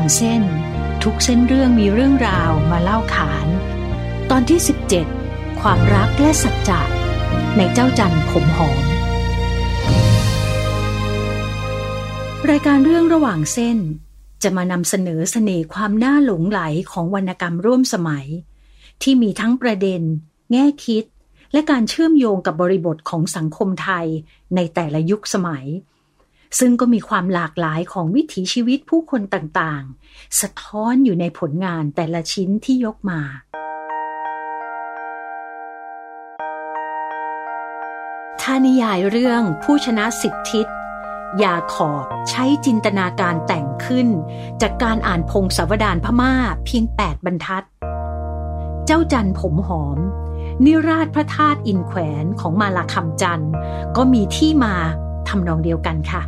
างเส้น ทุกเส้นเรื่องมีเรื่องราวมาเล่าขาน ตอนที่ 17 ความรักและสัจจะในเจ้าจันผมหอม รายการเรื่องระหว่างเส้น จะมานำเสนอเสน่ห์ความน่าหลงไหลของวรรณกรรมร่วมสมัย ที่มีทั้งประเด็น แง่คิด และการเชื่อมโยงกับบริบทของสังคมไทยในแต่ละยุคสมัย ซึ่งก็มีความหลากหลายของวิถีชีวิตผู้คนต่างๆ สะท้อนอยู่ในผลงานแต่ละชิ้นที่ยกมาถ้านิยายเรื่องผู้ชนะสิบทิศยาขอบใช้จินตนาการแต่งขึ้น จากการอ่านพงศาวดารพม่าเพียงแปดบรรทัด เจ้าจันผมหอม นิราชพระธาตุอินแขวนของมาลาคำจันก็มีที่มาทำนองเดียวกันค่ะ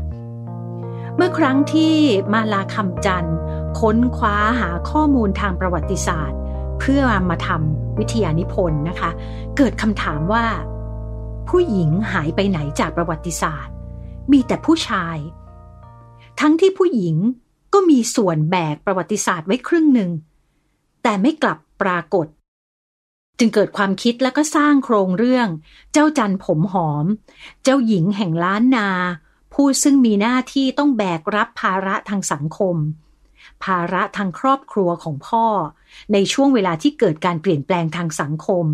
เมื่อครั้งที่มาลาคำจันทร์ค้นคว้าหาข้อมูลทางประวัติศาสตร์ เพื่อมาทำวิทยานิพนธ์นะคะ เกิดคำถามว่า ผู้หญิงหายไปไหนจากประวัติศาสตร์ มีแต่ผู้ชาย ทั้งที่ผู้หญิงก็มีส่วนแบกประวัติศาสตร์ไว้ครึ่งหนึ่ง แต่ไม่กลับปรากฏ จึงเกิดความคิดแล้วก็สร้างโครงเรื่อง เจ้าจันผมหอม เจ้าหญิงแห่งล้านนา ผู้ซึ่งมีหน้าที่ต้องแบกรับภาระทางสังคม ภาระทางครอบครัวของพ่อ ในช่วงเวลาที่เกิดการเปลี่ยนแปลงทางสังคม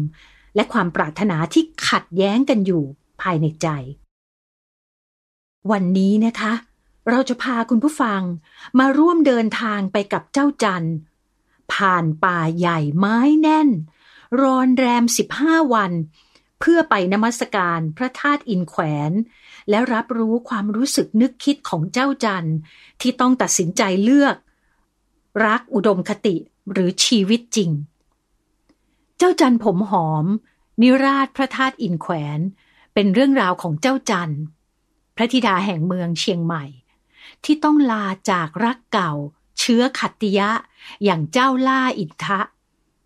และความปรารถนาที่ขัดแย้งกันอยู่ภายในใจ วันนี้นะคะ เราจะพาคุณผู้ฟังมาร่วมเดินทางไปกับเจ้าจันผ่านป่าใหญ่ไม้แน่น รอนแรมสิบห้าวัน เพื่อไปนมัสการพระธาตุอินแขวน และรับรู้ความรู้สึกนึกคิดของเจ้าจันที่ต้องตัดสินใจเลือก รักอุดมคติหรือชีวิตจริง เจ้าจันผมหอม นิราชพระธาตุอินแขวน เป็นเรื่องราวของเจ้าจันพระธิดาแห่งเมืองเชียงใหม่ ที่ต้องลาจากรักเก่า เชื้อขัตติยะ อย่างเจ้าล่าอินทะ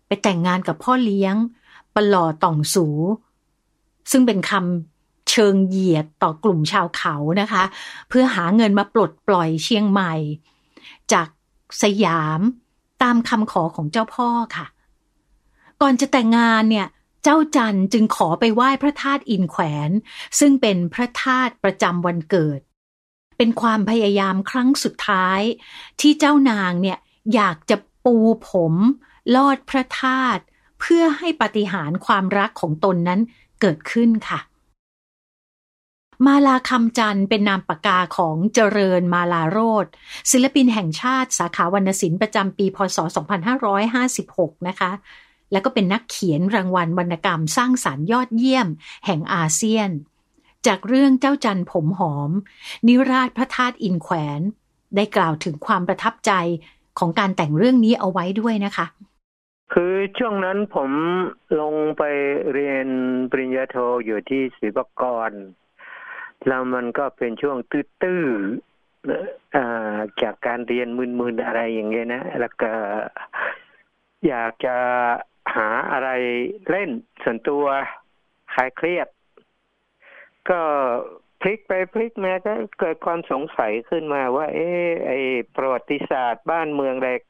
ไปแต่งงานกับพ่อเลี้ยงปลอต่องสู ซึ่งเป็นคำ เชิงเหยียดต่อกลุ่มชาวเขานะคะ เพื่อหาเงินมาปลดปล่อยเชียงใหม่ จากสยามตามคำขอของเจ้าพ่อค่ะ ก่อนจะแต่งงานเนี่ยเจ้าจันจึงขอไปไหว้พระธาตุอินแขวน ซึ่งเป็นพระธาตุประจำวันเกิด เป็นความพยายามครั้งสุดท้าย ที่เจ้านางเนี่ยอยากจะปูผมลอดพระธาตุเพื่อให้ปฏิหารความรักของตนนั้นเกิดขึ้นค่ะ มาลาคำจันเป็นนามปากกาของเจริญมาลาโรธศิลปินแห่งชาติสาขาวรรณศิลป์ประจำปี พศ 2556 นะคะ แล้วก็เป็นนักเขียนรางวัลวรรณกรรมสร้างสารรค์ยอดเยี่ยม แห่งอาเซียน จากเรื่องเจ้าจันผมหอม นิราชพระธาตุอินแขวน ได้กล่าวถึงความประทับใจของการแต่งเรื่องนี้เอาไว้ด้วยนะคะคือช่วงนั้นผมลงไปเรียนปริญญาโทอยู่ที่ศิลปากร แล้วมันก็เป็นช่วงตื้อๆจากการเรียนมึนๆอะไรอย่างเงี้ยนะ แล้วก็อยากจะหาอะไรเล่นส่วนตัวคลายเครียด ก็พลิกไปพลิกมาก็เกิดความสงสัยขึ้นมาว่า เอ๊ะไอประวัติศาสตร์บ้านเมืองแรก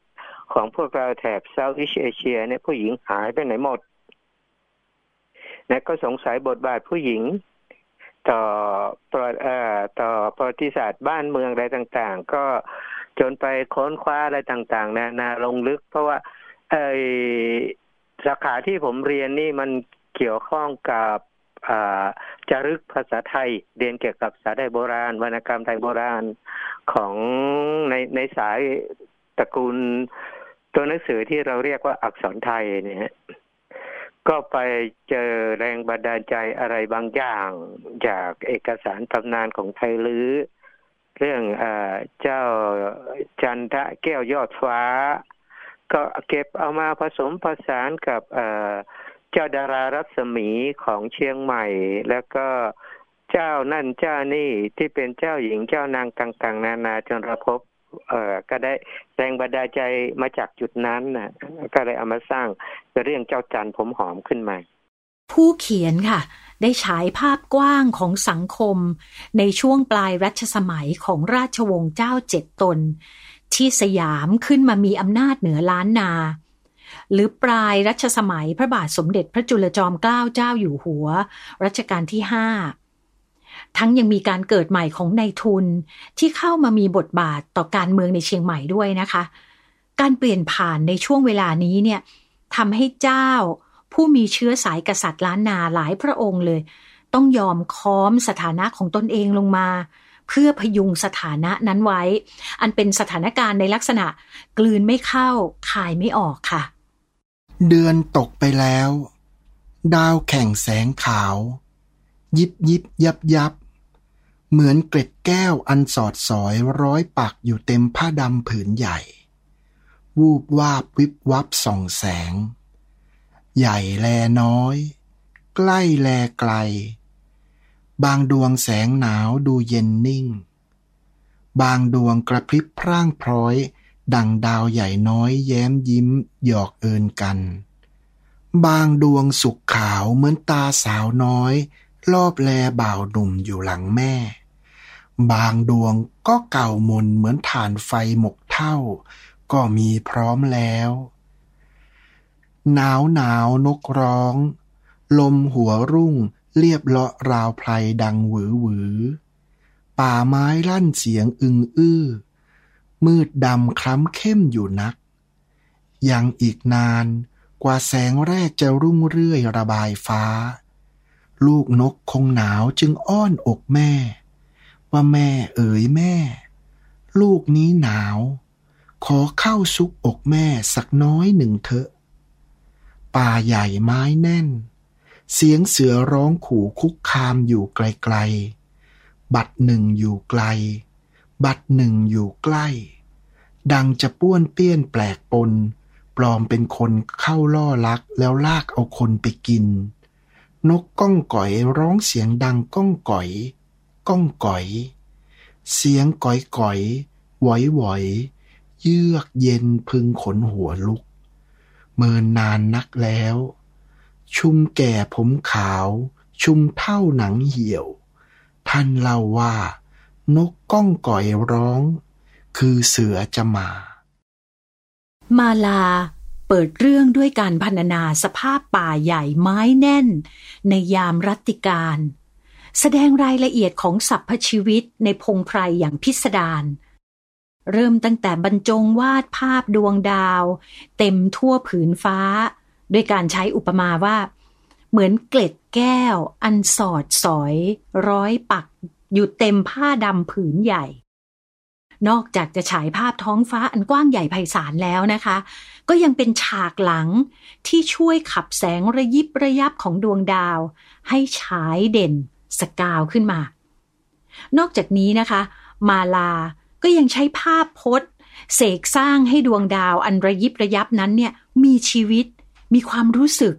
ของพวกเราแถบเซาท์อีสเอเชียเนี่ยผู้หญิงหายไปไหนหมดนะก็สงสัยบทบาทผู้หญิง ต่อประเอ่อต่อประวัติศาสตร์บ้านเมืองอะไรต่างๆ ก็จนไปค้นคว้าอะไรต่างๆนานาลงลึก เพราะว่าไอสาขาที่ผมเรียนนี่มันเกี่ยวข้องกับจารึกภาษาไทย เรียนเกี่ยวกับภาษาไทยโบราณ วรรณกรรมไทยโบราณของในในสายตระกูลตัวหนังสือที่เราเรียกว่าอักษรไทยเนี่ย ก็ไปเจอแรงบันดาลใจอะไรบางอย่างจากเอกสารตำนานของไทยลือเรื่องอเจ้าจันทะแก้วยอดฟ้า ก็เก็บเอามาผสมผสานกับเจ้าดารารัศมีของเชียงใหม่ แล้วก็เจ้านั่นเจ้านี่ที่เป็นเจ้าหญิงเจ้านางต่าง ๆ นานาจนเราพบ เอ่อก็ได้แรงบันดาลใจมาจากจุดนั้นนะก็เลยเอามาสร้างเรื่องเจ้าจันผมหอมขึ้นมา ผู้เขียนค่ะ ได้ฉายภาพกว้างของสังคม ในช่วงปลายรัชสมัยของราชวงศ์เจ้าเจ็ดตน ที่สยามขึ้นมามีอำนาจเหนือล้านนาหรือปลายรัชสมัยพระบาทสมเด็จพระจุลจอมเกล้าเจ้าอยู่หัว รัชกาลที่ห้า ทั้งยังมีการเกิดใหม่ของนายทุนที่เข้ามามีบทบาทต่อการเมืองในเชียงใหม่ด้วยนะคะ การเปลี่ยนผ่านในช่วงเวลานี้เนี่ยทำให้เจ้า ผู้มีเชื้อสายกษัตริย์ล้านนาหลายพระองค์เลย ต้องยอมค้อมสถานะของตนเองลงมา เพื่อพยุงสถานะนั้นไว้ อันเป็นสถานการณ์ในลักษณะ กลืนไม่เข้าคายไม่ออกค่ะ เดือนตกไปแล้ว ดาวแข่งแสงขาว ยิบยิบยับยับ เหมือนเกล็ดแก้วอันสอดสอยร้อยปักอยู่เต็มผ้าดำผืนใหญ่ วูบวาบวิบวับส่องแสง ใหญ่แลน้อย ใกล้แลไกล บางดวงแสงหนาวดูเย็นนิ่ง บางดวงกระพริบพร่างพร้อย ดังดาวใหญ่น้อยแย้มยิ้มหยอกเอินกัน บางดวงสุกขาวเหมือนตาสาวน้อยรอบแลบ่าวหนุ่มอยู่หลังแม่ บางดวงก็เก่ามนเหมือนฐานไฟหมกเท่า ก็มีพร้อมแล้ว หนาวหนาวนกร้อง ลมหัวรุ่งเรียบเลาะราวไพรดังหวือหวือ ป่าไม้ลั่นเสียงอึงอื้อ มืดดำคล้ำเข้มอยู่นัก ยังอีกนานกว่าแสงแรกจะรุ่งเรื่อยระบายฟ้า ลูกนกคงหนาวจึงอ้อนอกแม่ ว่าแม่เอ๋ยแม่ ลูกนี้หนาว ขอเข้าซุกอกแม่สักน้อยหนึ่งเถอะ ป่าใหญ่ไม้แน่น เสียงเสือร้องขู่คุกคามอยู่ไกลๆ บัดหนึ่งอยู่ไกล บัดหนึ่งอยู่ใกล้ ดังจะป้วนเปี้ยนแปลกปน ปลอมเป็นคนเข้าล่อลักแล้วลากเอาคนไปกิน นกก้องก่อยร้องเสียงดังก้องก่อย ก้องก่อย เสียงก่อยก่อยหวอยหวอยเยือกเย็นพึงขนหัวลุก เมินนานนักแล้ว ชุมแก่ผมขาว ชุมเท่าหนังเหี่ยว ท่านเล่าว่า นกก้องก่อยร้อง คือเสือจะมา มาลาเปิดเรื่องด้วยการพรรณนาสภาพป่าใหญ่ไม้แน่น ในยามรัตติการ แสดงรายละเอียดของสรรพชีวิตในพงไพรอย่างพิสดารเริ่มตั้งแต่บรรจงวาดภาพดวงดาว เต็มทั่วผืนฟ้า ด้วยการใช้อุปมาว่า เหมือนเกล็ดแก้ว อันสอดสอย ร้อยปัก อยู่เต็มผ้าดำผืนใหญ่ นอกจากจะฉายภาพท้องฟ้าอันกว้างใหญ่ไพศาลแล้วนะคะ ก็ยังเป็นฉากหลังที่ช่วยขับแสงระยิบระยับของดวงดาว ให้ฉายเด่น สกาวขึ้นมา นอกจากนี้นะคะ มาลาก็ยังใช้ภาพพจน์ เสกสร้างให้ดวงดาวอันระยิบระยับนั้นเนี่ยมีชีวิต มีความรู้สึก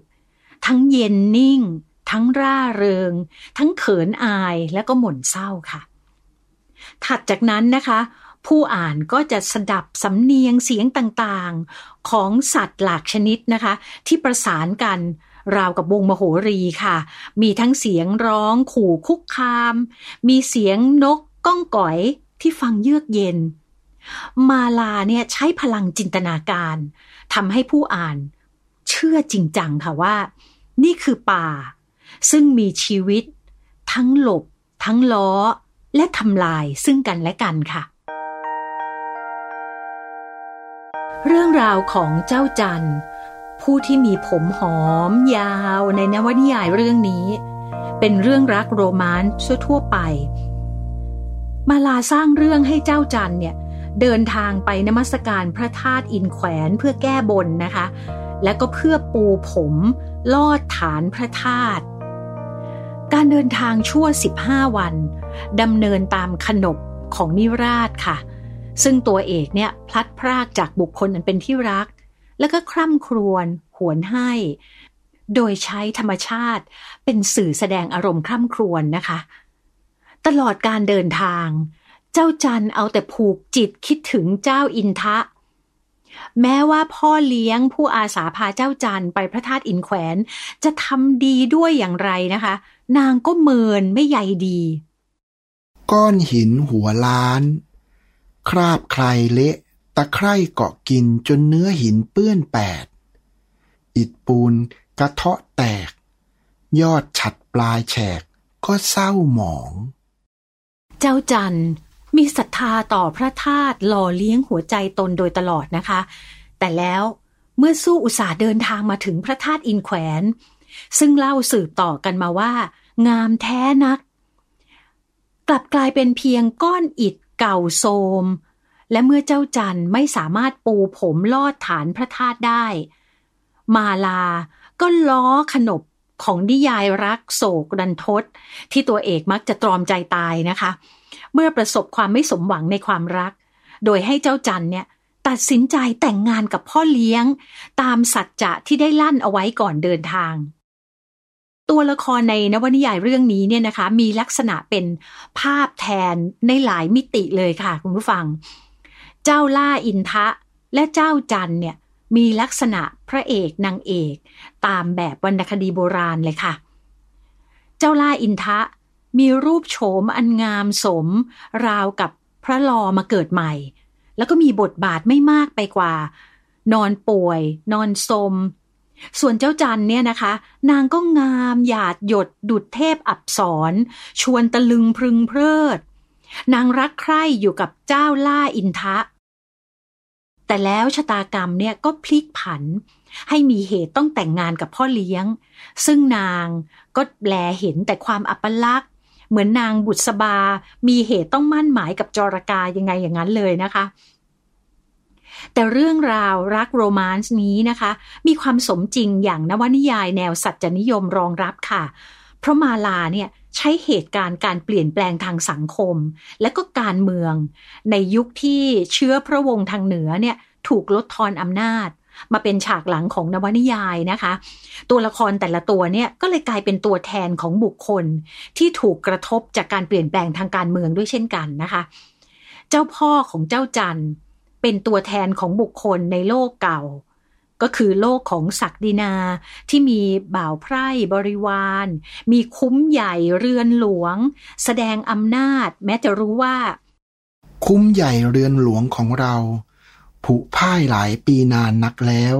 ทั้งเย็นนิ่ง ทั้งร่าเริง ทั้งเขินอายและก็หม่นเศร้าค่ะ ถัดจากนั้นนะคะ ผู้อ่านก็จะสดับสำเนียงเสียงต่างๆ ของสัตว์หลากชนิดนะคะ ที่ประสานกัน ราวกับวงมโหรีค่ะ มีทั้งเสียงร้องขู่คุกคาม มีเสียงนกก้องก๋อยที่ฟังเยือกเย็น มาลาเนี่ยใช้พลังจินตนาการทำให้ผู้อ่านเชื่อจริงจังค่ะว่า นี่คือป่า ซึ่งมีชีวิต ทั้งหลบ ทั้งล้อ และทำลายซึ่งกันและกันค่ะ เรื่องราวของเจ้าจัน ผู้ที่มีผมหอม ยาวในนวนิยายเรื่องนี้ เป็นเรื่องรักโรแมนต์ทั่วไป มาลาสร้างเรื่องให้เจ้าจันเนี่ยเดินทางไปนมัสการพระธาตุอินแขวนเพื่อแก้บนนะคะ และก็เพื่อปูผมลอดฐานพระธาตุการเดินทางชั่ว 15 วันดำเนินตามขนบของนิราชค่ะ ซึ่งตัวเอกเนี่ยพลัดพรากจากบุคคลอันเป็นที่รัก แล้วก็คร่ำครวญหวนให้ โดยใช้ธรรมชาติเป็นสื่อแสดงอารมณ์คร่ำครวญนะคะ ตลอดการเดินทาง เจ้าจันเอาแต่ผูกจิตคิดถึงเจ้าอินทะ แม้ว่าพ่อเลี้ยงผู้อาสาพาเจ้าจันไปพระธาตุอินแขวน จะทำดีด้วยอย่างไรนะคะ นางก็เมินไม่ใยดี ก้อนหินหัวล้าน คราบใครเละ ตะไคร่เกาะกินจนเนื้อหินเปื้อนแปด อิดปูนกระเทาะแตก ยอดฉัดปลายแฉกก็เศร้าหมอง เจ้าจันมีศรัทธาต่อพระธาตุหล่อเลี้ยงหัวใจตนโดยตลอดนะคะ แต่แล้วเมื่อสู้อุตสาห์เดินทางมาถึงพระธาตุอินแขวน ซึ่งเล่าสืบต่อกันมาว่า งามแท้นัก กลับกลายเป็นเพียงก้อนอิฐเก่าโทม และเมื่อเจ้าจันไม่สามารถปูผมลอดฐานพระธาตุได้ มาลาก็ล้อขนบของนิยายรักโศกดันทศ ที่ตัวเอกมักจะตรอมใจตายนะคะ เมื่อประสบความไม่สมหวังในความรัก โดยให้เจ้าจันเนี่ยตัดสินใจแต่งงานกับพ่อเลี้ยง ตามสัจจะที่ได้ลั่นเอาไว้ก่อนเดินทาง ตัวละครในนวนิยายเรื่องนี้เนี่ยนะคะ มีลักษณะเป็นภาพแทนในหลายมิติเลยค่ะ คุณผู้ฟัง เจ้าล่าอินทะและเจ้าจันเนี่ยมีลักษณะพระเอกนางเอก ตามแบบวรรณคดีโบราณเลยค่ะ เจ้าล่าอินทะมีรูปโฉมอันงามสม ราวกับพระลอมาเกิดใหม่ แล้วก็มีบทบาทไม่มากไปกว่า นอนป่วย นอนสม ส่วนเจ้าจันเนี่ยนะคะ นางก็งามหยาดหยดดุดเทพอับสรชวนตะลึงพึงเพลิด นางรักใคร่อยู่กับเจ้าล่าอินทะ แต่แล้วชะตากรรมเนี่ยก็พลิกผัน ให้มีเหตุต้องแต่งงานกับพ่อเลี้ยง ซึ่งนางก็แลเห็นแต่ความอัปลักษณ์ เหมือนนางบุษบา มีเหตุต้องมั่นหมายกับจรกายังไงอย่างนั้นเลยนะคะแต่เรื่องราวรักโรแมนต์นี้นะคะ มีความสมจริงอย่างนวนิยายแนวสัจจนิยมรองรับค่ะ เพราะมาลาเนี่ย ใช้เหตุการณ์การเปลี่ยนแปลงทางสังคม และก็การเมือง ในยุคที่เชื้อพระวงศ์ทางเหนือเนี่ยถูกลดทอนอำนาจ มาเป็นฉากหลังของนวนิยายนะคะ ตัวละครแต่ละตัวเนี่ยก็เลยกลายเป็นตัวแทนของบุคคล ที่ถูกกระทบจากการเปลี่ยนแปลงทางการเมืองด้วยเช่นกันนะคะ เจ้าพ่อของเจ้าจันเป็นตัวแทนของบุคคลในโลกเก่า ก็คือโลกของศักดินาที่มีบ่าวไพร่บริวาร มีคุ้มใหญ่เรือนหลวง แสดงอำนาจ แม้จะรู้ว่า คุ้มใหญ่เรือนหลวงของเราผุพ่ายหลายปีนานนักแล้ว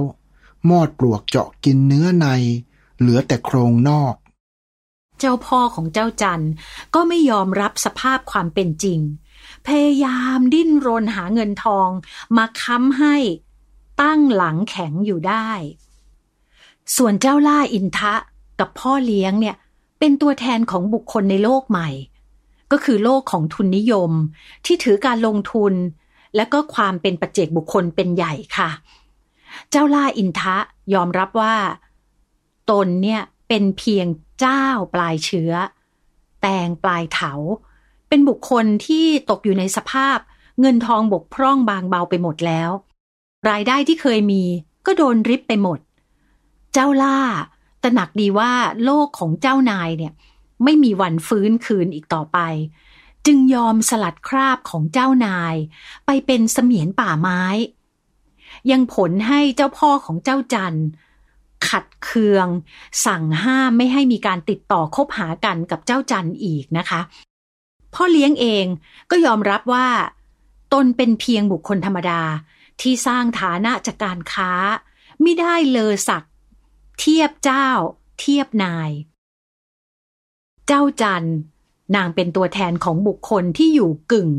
มอดปลวกเจาะกินเนื้อใน เหลือแต่โครงนอก เจ้าพ่อของเจ้าจันก็ไม่ยอมรับสภาพความเป็นจริง พยายามดิ้นรนหาเงินทอง มาค้ำให้ ตั้งหลังแข็งอยู่ได้ ส่วนเจ้าล่าอินทะกับพ่อเลี้ยงเนี่ยเป็นตัวแทนของบุคคลในโลกใหม่ ก็คือโลกของทุนนิยม ที่ถือการลงทุน และก็ความเป็นปัจเจกบุคคลเป็นใหญ่ค่ะ เจ้าล่าอินทะยอมรับว่า ตนเนี่ยเป็นเพียงเจ้าปลายเชื้อ แตงปลายเถา เป็นบุคคลที่ตกอยู่ในสภาพเงินทองบกพร่องบางเบาไปหมดแล้ว รายได้ที่เคยมีก็โดนริบไปหมด เจ้าล่าตระหนักดีว่าโลกของเจ้านายเนี่ย ไม่มีวันฟื้นคืนอีกต่อไป จึงยอมสลัดคราบของเจ้านาย ไปเป็นเสมียนป่าไม้ ยังผลให้เจ้าพ่อของเจ้าจันขัดเคือง สั่งห้ามไม่ให้มีการติดต่อคบหากันกับเจ้าจันอีกนะคะ พ่อเลี้ยงเองก็ยอมรับว่า ตนเป็นเพียงบุคคลธรรมดา ที่สร้างฐานะจากการค้า ไม่ได้เลอศักเทียบเจ้า เทียบนาย เจ้าจันนางเป็นตัวแทนของบุคคลที่อยู่กึ่ง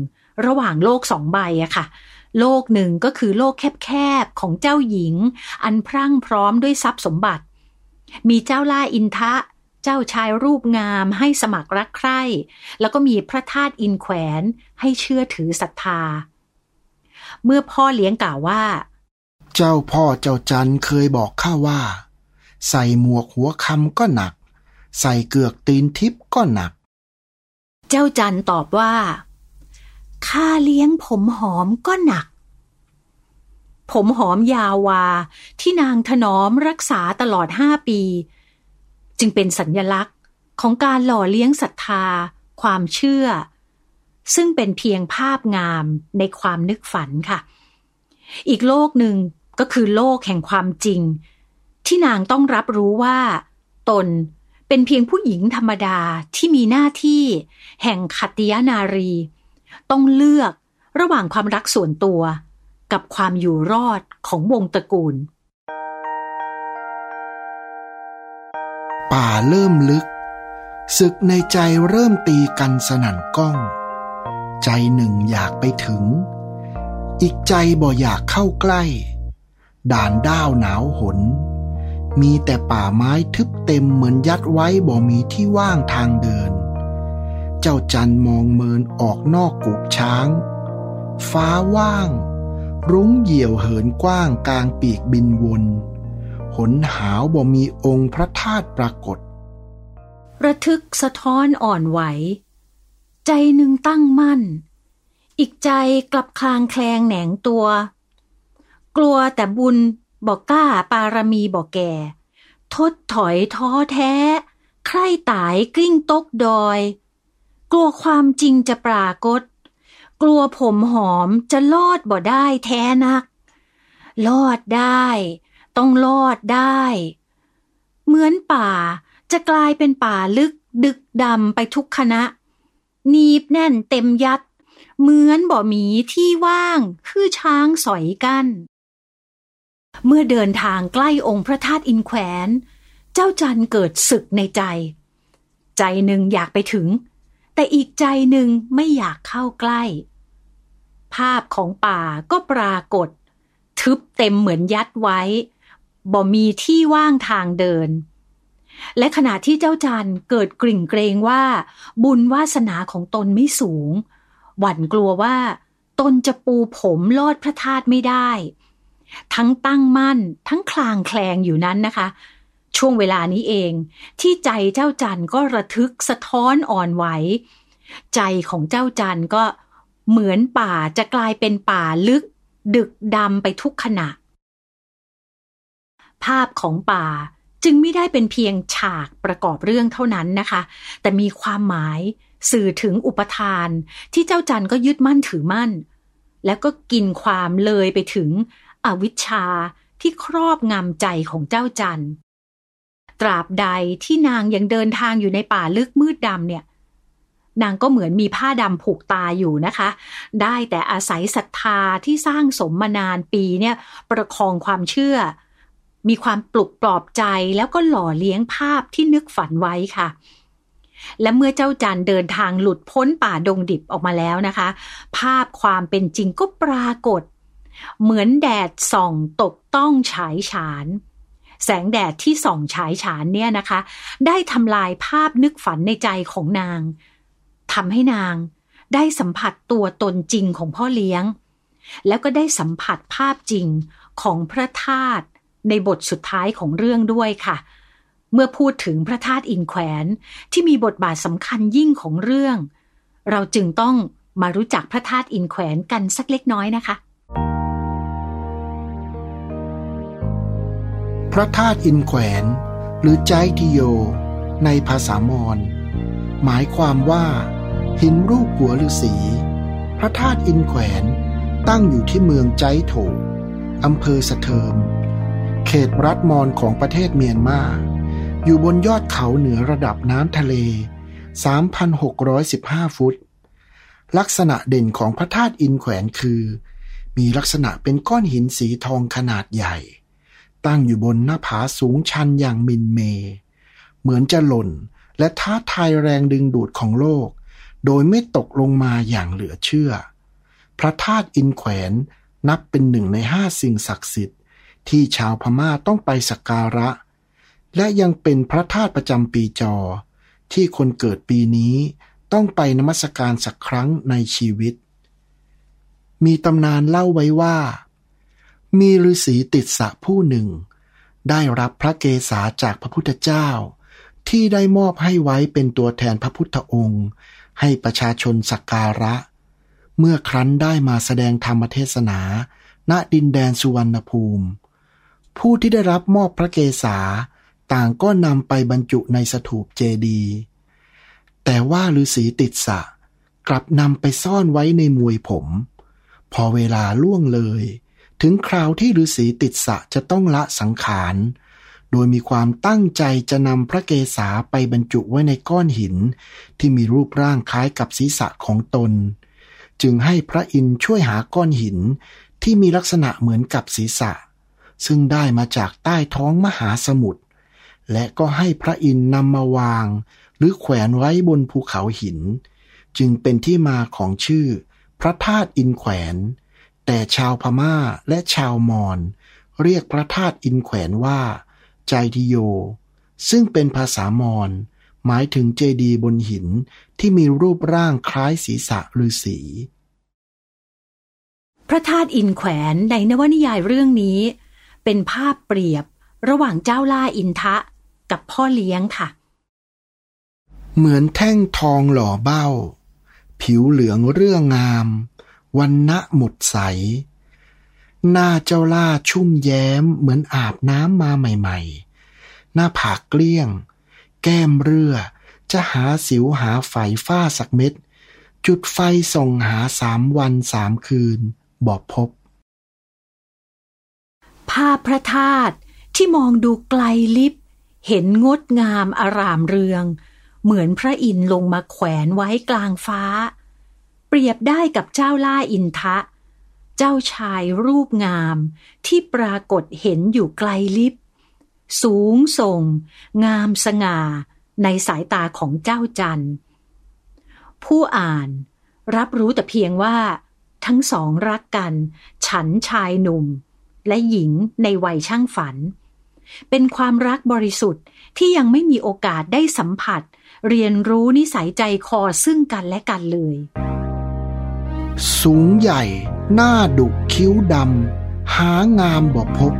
ระหว่างโลกสองใบอะค่ะ โลกหนึ่งก็คือโลกแคบๆ ของเจ้าหญิง อันพรั่งพร้อมด้วยทรัพย์สมบัติ มีเจ้าล่าอินทะ เจ้าชายรูปงามให้สมัครรักใคร่ แล้วก็มีพระธาตุอินแขวนให้เชื่อถือศรัทธา เมื่อพ่อเลี้ยงกล่าวว่า เจ้าพ่อเจ้าจันเคยบอกข้าว่า ใส่หมวกหัวคำก็หนัก ใส่เกือกตีนทิพย์ก็หนัก เจ้าจันตอบว่าข้าเลี้ยงผมหอมก็หนัก ผมหอมยาววาที่นางถนอมรักษาตลอดห้าปี จึงเป็นสัญญลักษณ์ของการหล่อเลี้ยงศรัทธา ความเชื่อ ซึ่งเป็นเพียงภาพงามในความนึกฝันค่ะ อีกโลกหนึ่งก็คือโลกแห่งความจริง ที่นางต้องรับรู้ว่า ตนเป็นเพียงผู้หญิงธรรมดาที่มีหน้าที่ แห่งขัตติยนารี ต้องเลือกระหว่างความรักส่วนตัว กับความอยู่รอดของวงตระกูล ป่าเริ่มลึกศึกในใจเริ่มตีกันสนั่นก้อง ใจหนึ่งอยากไปถึง อีกใจบ่อยากเข้าใกล้ ด่านด้าวหนาวหน มีแต่ป่าไม้ทึบเต็มเหมือนยัดไว้บ่มีที่ว่างทางเดิน เจ้าจันมองเมินออกนอกกุกช้าง ฟ้าว่าง รุ้งเหี่ยวเหินกว้างกลางปีกบินวนหนหาวบ่มีองค์พระธาตุปรากฏ ระทึกสะท้อนอ่อนไหว ใจหนึ่งตั้งมั่น อีกใจกลับคลางแคลงแหนงตัว กลัวแต่บุญบอกกล้าปารมีบอกแก่ ทดถอยท้อแท้ ใคร่ตายกลิ้งตกดอย กลัวความจริงจะปรากฏ กลัวผมหอมจะลอดบ่ได้แท้นัก ลอดได้ ต้องลอดได้ เหมือนป่าจะกลายเป็นป่าลึกดึกดำไปทุกคณะ นีบแน่นเต็มยัด เหมือนบ่อมีที่ว่าง คือช้างสอยกันเมื่อเดินทางใกล้องค์พระธาตุอินแขวน เจ้าจันเกิดศึกในใจ ใจหนึ่งอยากไปถึง แต่อีกใจหนึ่งไม่อยากเข้าใกล้ ภาพของป่าก็ปรากฏ ทึบเต็มเหมือนยัดไว้บ่มีที่ว่างทางเดิน และขณะที่เจ้าจันเกิดกริ่งเกรงว่า บุญวาสนาของตนไม่สูง หวั่นกลัวว่า ตนจะปูผมลอดพระธาตุไม่ได้ ทั้งตั้งมั่น ทั้งคลางแคลงอยู่นั้นนะคะ ช่วงเวลานี้เอง ที่ใจเจ้าจันก็ระทึกสะท้อนอ่อนไหว ใจของเจ้าจันก็เหมือนป่าจะกลายเป็นป่าลึก ดึกดำไปทุกขณะ ภาพของป่า จึงไม่ได้เป็นเพียงฉากประกอบเรื่องเท่านั้นนะคะ แต่มีความหมายสื่อถึงอุปทานที่เจ้าจันก็ยึดมั่นถือมั่น แล้วก็กินความเลยไปถึงอวิชชาที่ครอบงำใจของเจ้าจันตราบใดที่นางยังเดินทางอยู่ในป่าลึกมืดดำเนี่ย นางก็เหมือนมีผ้าดำผูกตาอยู่นะคะ ได้แต่อาศัยศรัทธาที่สร้างสมมานานปีเนี่ยประคองความเชื่อ มีความปลุกปลอบใจแล้วก็หล่อเลี้ยงภาพที่นึกฝันไว้ค่ะ และเมื่อเจ้าจันเดินทางหลุดพ้นป่าดงดิบออกมาแล้วนะคะ ภาพความเป็นจริงก็ปรากฏ เหมือนแดดส่องตกต้องฉายฉาน แสงแดดที่ส่องฉายฉานเนี่ยนะคะ ได้ทำลายภาพนึกฝันในใจของนางทำให้นางได้สัมผัสตัวตนจริงของพ่อเลี้ยง แล้วก็ได้สัมผัสภาพจริงของพระธาตุ ในบทสุดท้ายของเรื่องด้วยค่ะ เมื่อพูดถึงพระธาตุอินแขวนที่มีบทบาทสำคัญยิ่งของเรื่อง เราจึงต้องมารู้จักพระธาตุอินแขวนกันสักเล็กน้อยนะคะ พระธาตุอินแขวนหรือใจทิโย ในภาษามอญหมายความว่า หินรูปหัวฤาษีพระธาตุอินแขวนตั้งอยู่ที่เมืองใจโถ อำเภอสะเทิม เขตรัฐมอนของประเทศเมียนมา อยู่บนยอดเขาเหนือระดับน้ำทะเล 3,615 ฟุต ลักษณะเด่นของพระธาตุอินแขวนคือ มีลักษณะเป็นก้อนหินสีทองขนาดใหญ่ ตั้งอยู่บนหน้าผาสูงชันอย่างมินเม เหมือนจะหล่นและท้าทายแรงดึงดูดของโลก โดยไม่ตกลงมาอย่างเหลือเชื่อ พระธาตุอินแขวนนับเป็นหนึ่งในห้าสิ่งศักดิ์สิทธิ ที่ชาวพม่าต้องไปสักการะ และยังเป็นพระธาตุประจำปีจอ ที่คนเกิดปีนี้ต้องไปนมัสการสักครั้งในชีวิต มีตำนานเล่าไว้ว่า มีฤาษีติดสะผู้หนึ่ง ได้รับพระเกศาจากพระพุทธเจ้า ที่ได้มอบให้ไว้เป็นตัวแทนพระพุทธองค์ ให้ประชาชนสักการะ เมื่อครั้นได้มาแสดงธรรมเทศนา ณดินแดนสุวรรณภูมิ ผู้ที่ได้รับมอบพระเกศา ต่างก็นำไปบรรจุในสถูปเจดีแต่ว่าฤาษีติดสะ กลับนำไปซ่อนไว้ในมวยผม พอเวลาล่วงเลย ถึงคราวที่ฤาษีติดสะจะต้องละสังขาร โดยมีความตั้งใจจะนำพระเกศาไปบรรจุไว้ในก้อนหิน ที่มีรูปร่างคล้ายกับศีรษะของตน จึงให้พระอินช่วยหาก้อนหินที่มีลักษณะเหมือนกับศีรษะ ซึ่งได้มาจากใต้ท้องมหาสมุทรและก็ให้พระอินทร์นำมาวาง หรือแขวนไว้บนภูเขาหิน จึงเป็นที่มาของชื่อ พระธาตุอินแขวน แต่ชาวพม่าและชาวมอญเรียกพระธาตุอินแขวนว่า ใจทิโย ซึ่งเป็นภาษามอญหมายถึงเจดีย์บนหินที่มีรูปร่างคล้ายศีรษะฤาษีพระธาตุอินแขวนในนวนิยายเรื่องนี้ เป็นภาพเปรียบระหว่างเจ้าล่าอินทะกับพ่อเลี้ยงค่ะ เหมือนแท่งทองหล่อเบ้า ผิวเหลืองเรื่องงาม วันณะหมดใส หน้าเจ้าล่าชุ่มแย้มเหมือนอาบน้ำมาใหม่ ๆ หน้าผากเกลี้ยง แก้มเรือจะหาสิวหาไฝฝ้าสักเม็ด จุดไฟส่องหาสามวันสามคืน บอกพบภาพพระธาตุที่มองดูไกลลิบ เห็นงดงามอารามเรือง เหมือนพระอินทร์ลงมาแขวนไว้กลางฟ้า เปรียบได้กับเจ้าล่าอินทะ เจ้าชายรูปงามที่ปรากฏเห็นอยู่ไกลลิบ สูงส่ง งามสง่า ในสายตาของเจ้าจันทร์ผู้อ่านรับรู้แต่เพียงว่า ทั้งสองรักกัน ฉันชายหนุ่ม และหญิงในวัยช่างฝัน เป็นความรักบริสุทธิ์ที่ยังไม่มีโอกาสได้สัมผัส เรียนรู้นิสัยใจคอซึ่งกันและกันเลย สูงใหญ่ หน้าดุคิ้วดำหางามบ่พบ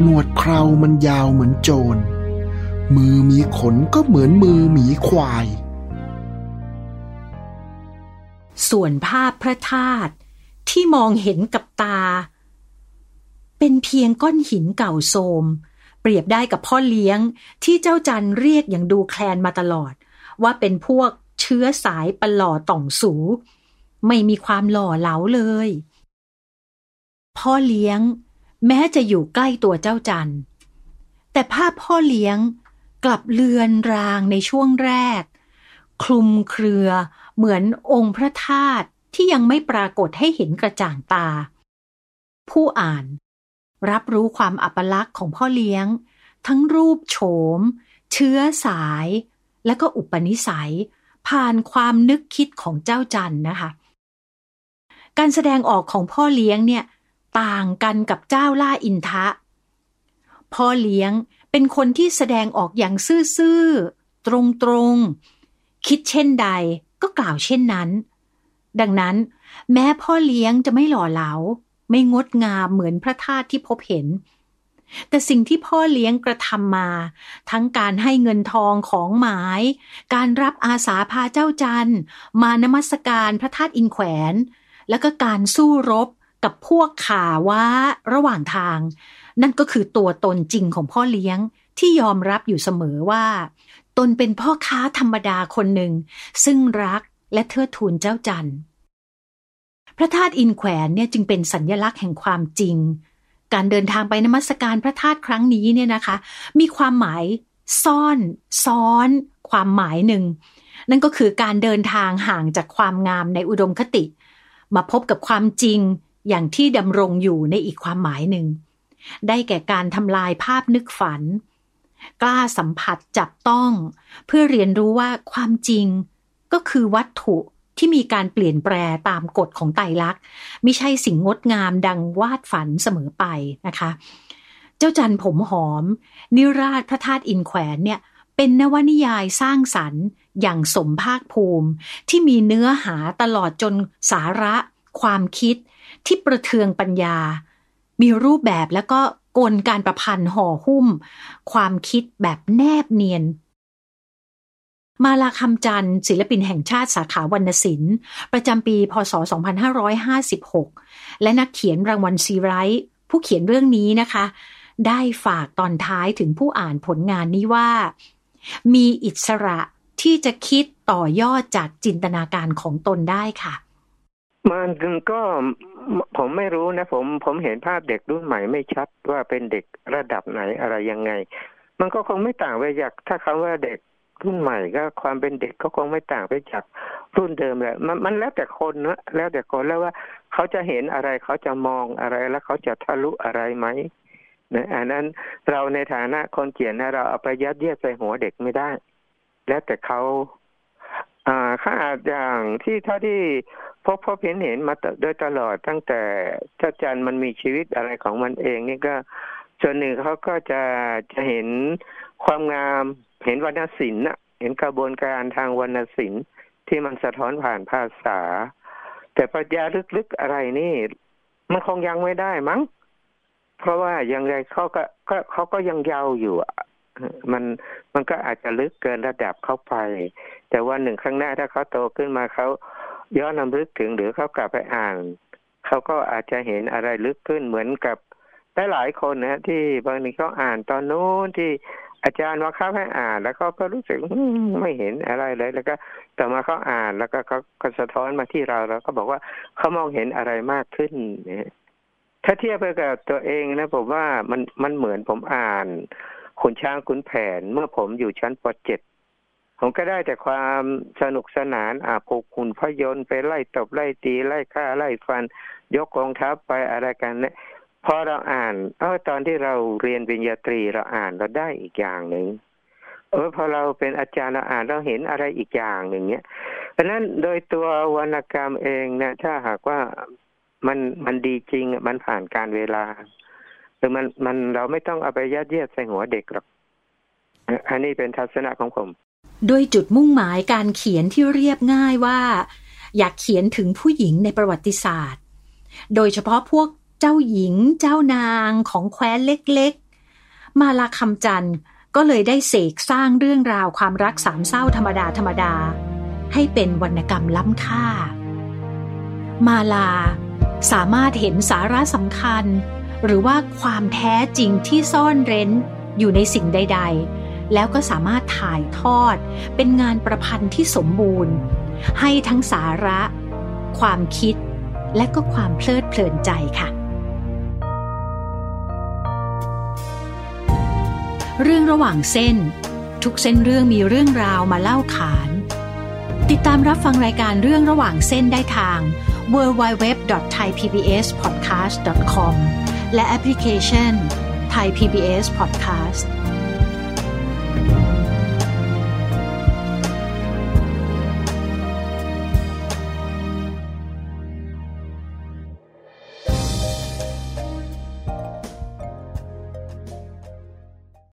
หนวดเครามันยาวเหมือนโจร มือมีขนก็เหมือนมือหมีควาย ส่วนภาพพระธาตุที่มองเห็นกับตา เป็นเพียงก้อนหินเก่าโทรมเปรียบได้กับพ่อเลี้ยงที่เจ้าจันเรียกอย่างดูแคลนมาตลอด ว่าเป็นพวกเชื้อสายปหล่อต่องสู ไม่มีความหล่อเหลาเลย พ่อเลี้ยง แม้จะอยู่ใกล้ตัวเจ้าจันแต่ภาพพ่อเลี้ยงกลับเลือนรางในช่วงแรก คลุมเครือเหมือนองค์พระธาตุที่ยังไม่ปรากฏให้เห็นกระจ่างตา ผู้อ่าน รับรู้ความอัปลักษณ์ของพ่อเลี้ยง ทั้งรูปโฉม เชื้อสาย และก็อุปนิสัย ผ่านความนึกคิดของเจ้าจันนะคะ การแสดงออกของพ่อเลี้ยงเนี่ยต่างกันกับเจ้าล่าอินทะ พ่อเลี้ยงเป็นคนที่แสดงออกอย่างซื่อๆ ตรงๆ คิดเช่นใดก็กล่าวเช่นนั้น ดังนั้น แม้พ่อเลี้ยงจะไม่หล่อเหลา ไม่งดงามเหมือนพระธาตุที่พบเห็น แต่สิ่งที่พ่อเลี้ยงกระทำมา ทั้งการให้เงินทองของหมาย การรับอาสาพาเจ้าจันมานมัสการพระธาตุอินแขวน แล้วก็การสู้รบกับพวกข่าว่าระหว่างทาง นั่นก็คือตัวตนจริงของพ่อเลี้ยงที่ยอมรับอยู่เสมอว่า ตนเป็นพ่อค้าธรรมดาคนหนึ่ง ซึ่งรักและเทิดทูนเจ้าจันทร์ พระธาตุอินแขวนเนี่ยจึงเป็นสัญญลักษณ์แห่งความจริง การเดินทางไปนมัสการพระธาตุครั้งนี้เนี่ยนะคะ มีความหมายซ่อนซ้อน ความหมายหนึ่ง นั่นก็คือการเดินทางห่างจากความงามในอุดมคติ มาพบกับความจริงอย่างที่ดำรงอยู่ในอีกความหมายหนึ่ง ได้แก่การทำลายภาพนึกฝัน กล้าสัมผัสจับต้อง เพื่อเรียนรู้ว่าความจริงก็คือวัตถุ ที่มีการเปลี่ยนแปลตามกฎของไตรลักษณ์ไม่ใช่สิ่งงดงามดังวาดฝันเสมอไปนะคะ เจ้าจันผมหอม นิราชพระธาตุอินแขวนเนี่ยเป็นนวนิยายสร้างสรรค์อย่างสมภาคภูมิ ที่มีเนื้อหาตลอดจนสาระ ความคิด ที่ประเทืองปัญญา มีรูปแบบแล้วก็กลการประพันธ์ห่อหุ้ม ความคิดแบบแนบเนียน มาลาคำจันทร์ศิลปินแห่งชาติสาขาวรรณศิลป์ ประจำปี พศ 2556 และนักเขียนรางวัลซีไรท์ผู้เขียนเรื่องนี้นะคะ ได้ฝากตอนท้ายถึงผู้อ่านผลงานนี้ว่า มีอิสระที่จะคิดต่อยอดจากจินตนาการของตนได้ค่ะ มันก็ผมไม่รู้นะ ผมผมเห็นภาพเด็กรุ่นใหม่ไม่ชัดว่าเป็นเด็กระดับไหนอะไรยังไง มันก็คงไม่ต่างไปจากถ้าคำว่าเด็ก รุ่นใหม่ก็ความเป็นเด็กก็คงไม่ต่างไปจากรุ่นเดิมแหละมันมันแล้วแต่คนนะแล้วแต่คนแล้วว่าเขาจะเห็นอะไรเขาจะมองอะไรแล้วเขาจะทะลุอะไรไหมนะอันนั้นเราในฐานะคนเขียนนะเราเอาไปยัดเยียดใส่หัวเด็กไม่ได้ แล้วแต่เขาอ่าข้าอาจอย่างที่เท่าที่พบพบเห็นเห็นมาโดยตลอดตั้งแต่เจ้าจันมันมีชีวิตอะไรของมันเองนี่ก็ส่วนหนึ่งเขาก็จะจะเห็นความงาม เห็นวรรณศิลป์ะเห็นกระบวนการทางวรรณศิลป์ที่มันสะท้อนผ่านภาษา แต่ปรัชญาลึกๆอะไรนี่ มันคงยังไม่ได้มั้ง เพราะว่ายังไงเขาก็ก็เขาก็ยังเยาวอยู่มันมันก็อาจจะลึกเกินระดับเข้าไป แต่วันหนึ่งข้างหน้าถ้าเขาโตขึ้นมาเขาย้อนนำลึกถึงหรือเขากลับไปอ่านเขาก็อาจจะเห็นอะไรลึกขึ้นเหมือนกับได้หลายคนนะที่บางทีเขาอ่านตอนโน้นที่ อาจารย์ว่าเขาให้อ่าน แล้วเขาก็รู้สึกไม่เห็นอะไรเลย แล้วก็ต่อมาเขาอ่านแล้วก็เขาก็สะท้อนมาที่เราแล้วก็บอกว่าเขามองเห็นอะไรมากขึ้นเนี่ยถ้าเทียบไปกับตัวเองนะผมว่ามันมันเหมือนผมอ่านขุนช้างขุนแผน เมื่อผมอยู่ชั้นป .7 ผมก็ได้แต่ความสนุกสนานอาผูกหุ่นพยนต์ไปไล่ตบไล่ตีไล่ฆ่าไล่ฟัน ยกกองทัพไปอะไรกันเนี่ย พอเราอ่านเออตอนที่เราเรียนปริญญาตรีเราอ่านเราได้อีกอย่างหนึ่งเออพอเราเป็นอาจารย์เราอ่านเราเห็นอะไรอีกอย่างหนึ่งเนี้ยเพราะนั้นโดยตัววรรณกรรมเองนะถ้าหากว่ามันมันดีจริงมันผ่านการเวลาหรือมันมันเราไม่ต้องเอาไปยัดเยียดใส่หัวเด็กหรอกอันนี้เป็นทัศนะของผม ด้วยจุดมุ่งหมายการเขียนที่เรียบง่ายว่า อยากเขียนถึงผู้หญิงในประวัติศาสตร์ โดยเฉพาะพวก เจ้าหญิงเจ้านางของแคว้นเล็กๆ มาลาคำจันก็เลยได้เสกสร้างเรื่องราวความรักสามเศร้าธรรมดาธรรมดา ให้เป็นวรรณกรรมล้ำค่า มาลาสามารถเห็นสาระสำคัญ หรือว่าความแท้จริงที่ซ่อนเร้นอยู่ในสิ่งใด ๆ แล้วก็สามารถถ่ายทอด เป็นงานประพันธ์ที่สมบูรณ์ ให้ทั้งสาระ ความคิดและก็ความเพลิดเพลินใจค่ะ เรื่องระหว่างเส้น ทุกเส้นเรื่องมีเรื่องราวมาเล่าขาน ติดตามรับฟังรายการเรื่องระหว่างเส้นได้ทาง www.thaipbspodcast.com และแอปพลิเคชัน Thai PBS Podcast